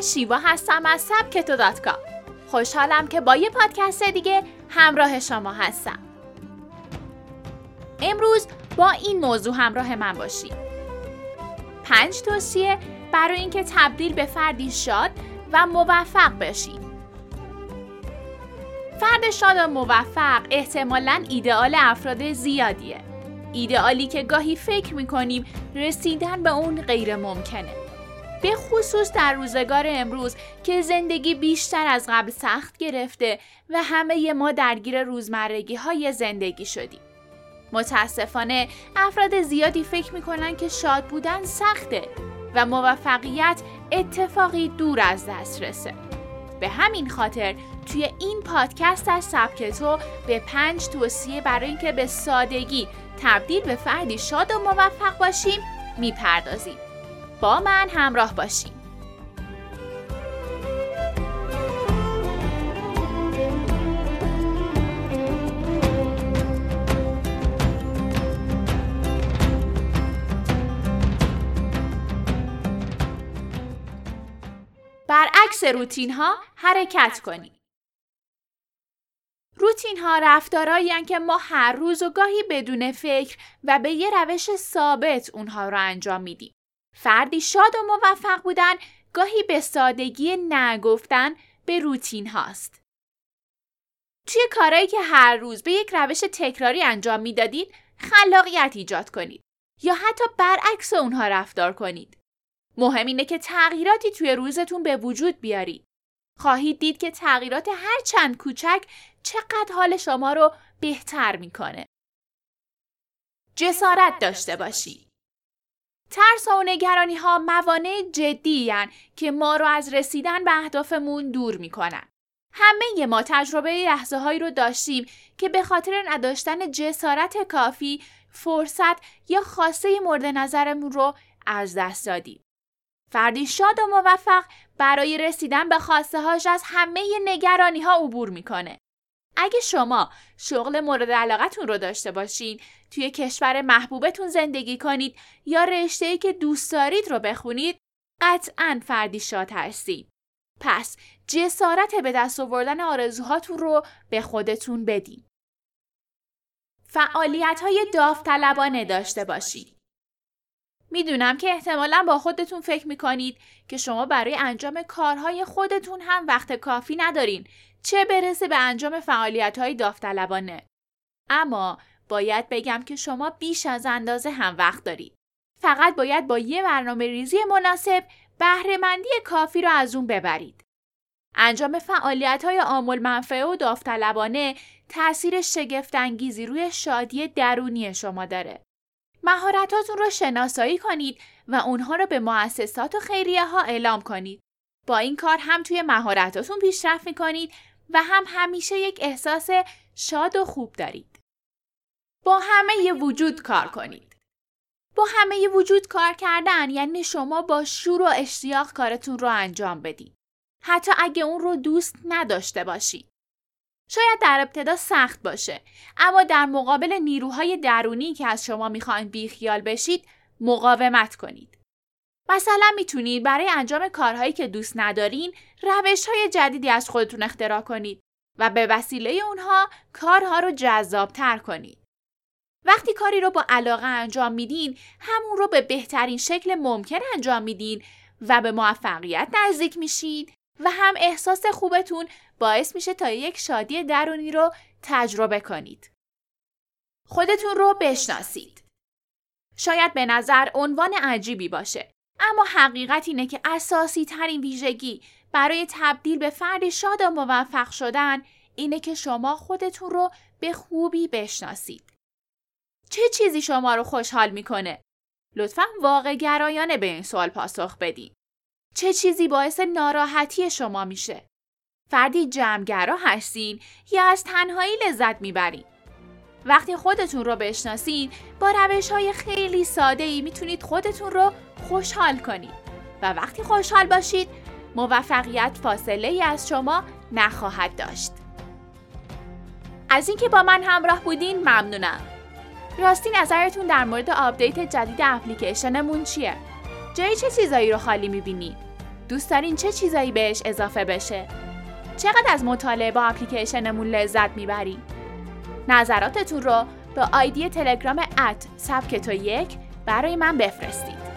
من شیوا هستم از سبکتو دات کام. خوشحالم که با یه پادکست دیگه همراه شما هستم. امروز با این موضوع همراه من باشید. پنج توصیه برای اینکه تبدیل به فردی شاد و موفق بشید. فرد شاد و موفق احتمالاً ایدئال افراد زیادیه. ایدئالی که گاهی فکر می‌کنیم رسیدن به اون غیر ممکنه. به خصوص در روزگار امروز که زندگی بیشتر از قبل سخت گرفته و همه ما درگیر روزمرگی های زندگی شدیم. متاسفانه افراد زیادی فکر می‌کنن که شاد بودن سخته و موفقیت اتفاقی دور از دسترسه. به همین خاطر توی این پادکست از سبک تو به پنج توصیه برای اینکه به سادگی تبدیل به فردی شاد و موفق باشیم می‌پردازیم. با من همراه باشیم. برعکس روتین ها حرکت کنید. روتین ها رفتارهایی که ما هر روز و گاهی بدون فکر و به یه روش ثابت اونها رو انجام میدیم. فردی شاد و موفق بودن گاهی به سادگی نگفتن به روتین هاست. توی کارهایی که هر روز به یک روش تکراری انجام می‌دادید خلاقیت ایجاد کنید یا حتی برعکس اونها رفتار کنید. مهم اینه که تغییراتی توی روزتون به وجود بیارید. خواهید دید که تغییرات هر چند کوچک چقدر حال شما رو بهتر می‌کنه. جسارت داشته باشید. ترس و نگرانی ها موانع جدی که ما رو از رسیدن به اهدافمون دور می‌کنن. همه ما تجربه لحظه هایی رو داشتیم که به خاطر نداشتن جسارت کافی فرصت یا خواسته مورد نظرمون رو از دست دادیم. فردی شاد و موفق برای رسیدن به خواسته هاش از همه نگرانی ها عبور می‌کنه. اگه شما شغل مورد علاقتون رو داشته باشین، توی کشور محبوبتون زندگی کنید یا رشته‌ای که دوست دارید رو بخونید، قطعا فردی شاد هستید. پس جسارت به دست آوردن آرزوهاتون رو به خودتون بدین. فعالیت های داوطلبانه داشته باشید. می‌دونم که احتمالا با خودتون فکر می‌کنید که شما برای انجام کارهای خودتون هم وقت کافی ندارین چه برسه به انجام فعالیت های داوطلبانه. اما باید بگم که شما بیش از اندازه هم وقت دارید. فقط باید با یه برنامه ریزی مناسب بهرهمندی کافی رو از اون ببرید. انجام فعالیت های آمول منفعه و داوطلبانه تاثیر شگفتانگیزی روی شادی درونی شما داره. مهارتاتون رو شناسایی کنید و اونها رو به مؤسسات و خیریه ها اعلام کنید. با این کار هم توی مهارتاتون پیشرفت می‌کنید و هم همیشه یک احساس شاد و خوب دارید. با همه ی وجود کار کنید. با همه ی وجود کار کردن یعنی شما با شور و اشتیاق کارتون رو انجام بدید. حتی اگه اون رو دوست نداشته باشید. شاید در ابتدا سخت باشه اما در مقابل نیروهای درونی که از شما می‌خواین بیخیال بشید مقاومت کنید. مثلا می‌تونید برای انجام کارهایی که دوست ندارین روش های جدیدی از خودتون اختراع کنید و به وسیله اونها کارها رو جذابتر کنید. وقتی کاری رو با علاقه انجام میدین همون رو به بهترین شکل ممکن انجام میدین و به موفقیت نزدیک میشید و هم احساس خوبتون باعث میشه تا یک شادی درونی رو تجربه کنید. خودتون رو بشناسید. شاید به نظر عنوان عجیبی باشه اما حقیقت اینه که اساسی ترین ویژگی برای تبدیل به فرد شاد و موفق شدن اینه که شما خودتون رو به خوبی بشناسید. چه چیزی شما رو خوشحال می‌کنه؟ لطفا واقع گرایانه به این سوال پاسخ بدین. چه چیزی باعث ناراحتی شما میشه؟ فردی جمعگرا هستین یا از تنهایی لذت می‌برین؟ وقتی خودتون رو بشناسید با روش های خیلی ساده ای می‌تونید خودتون رو خوشحال کنید و وقتی خوشحال باشید موفقیت فاصله ای از شما نخواهد داشت. از اینکه با من همراه بودین ممنونم. راستی نظرتون در مورد update جدید اپلیکیشنمون چیه؟ جای چه چیزایی رو خالی می‌بینید؟ دوست دارین چه چیزایی بهش اضافه بشه؟ چقدر از مطالعه با اپلیکیشنمون لذت می‌برین؟ نظراتتون رو به آیدی تلگرام at سبکتو یک برای من بفرستید.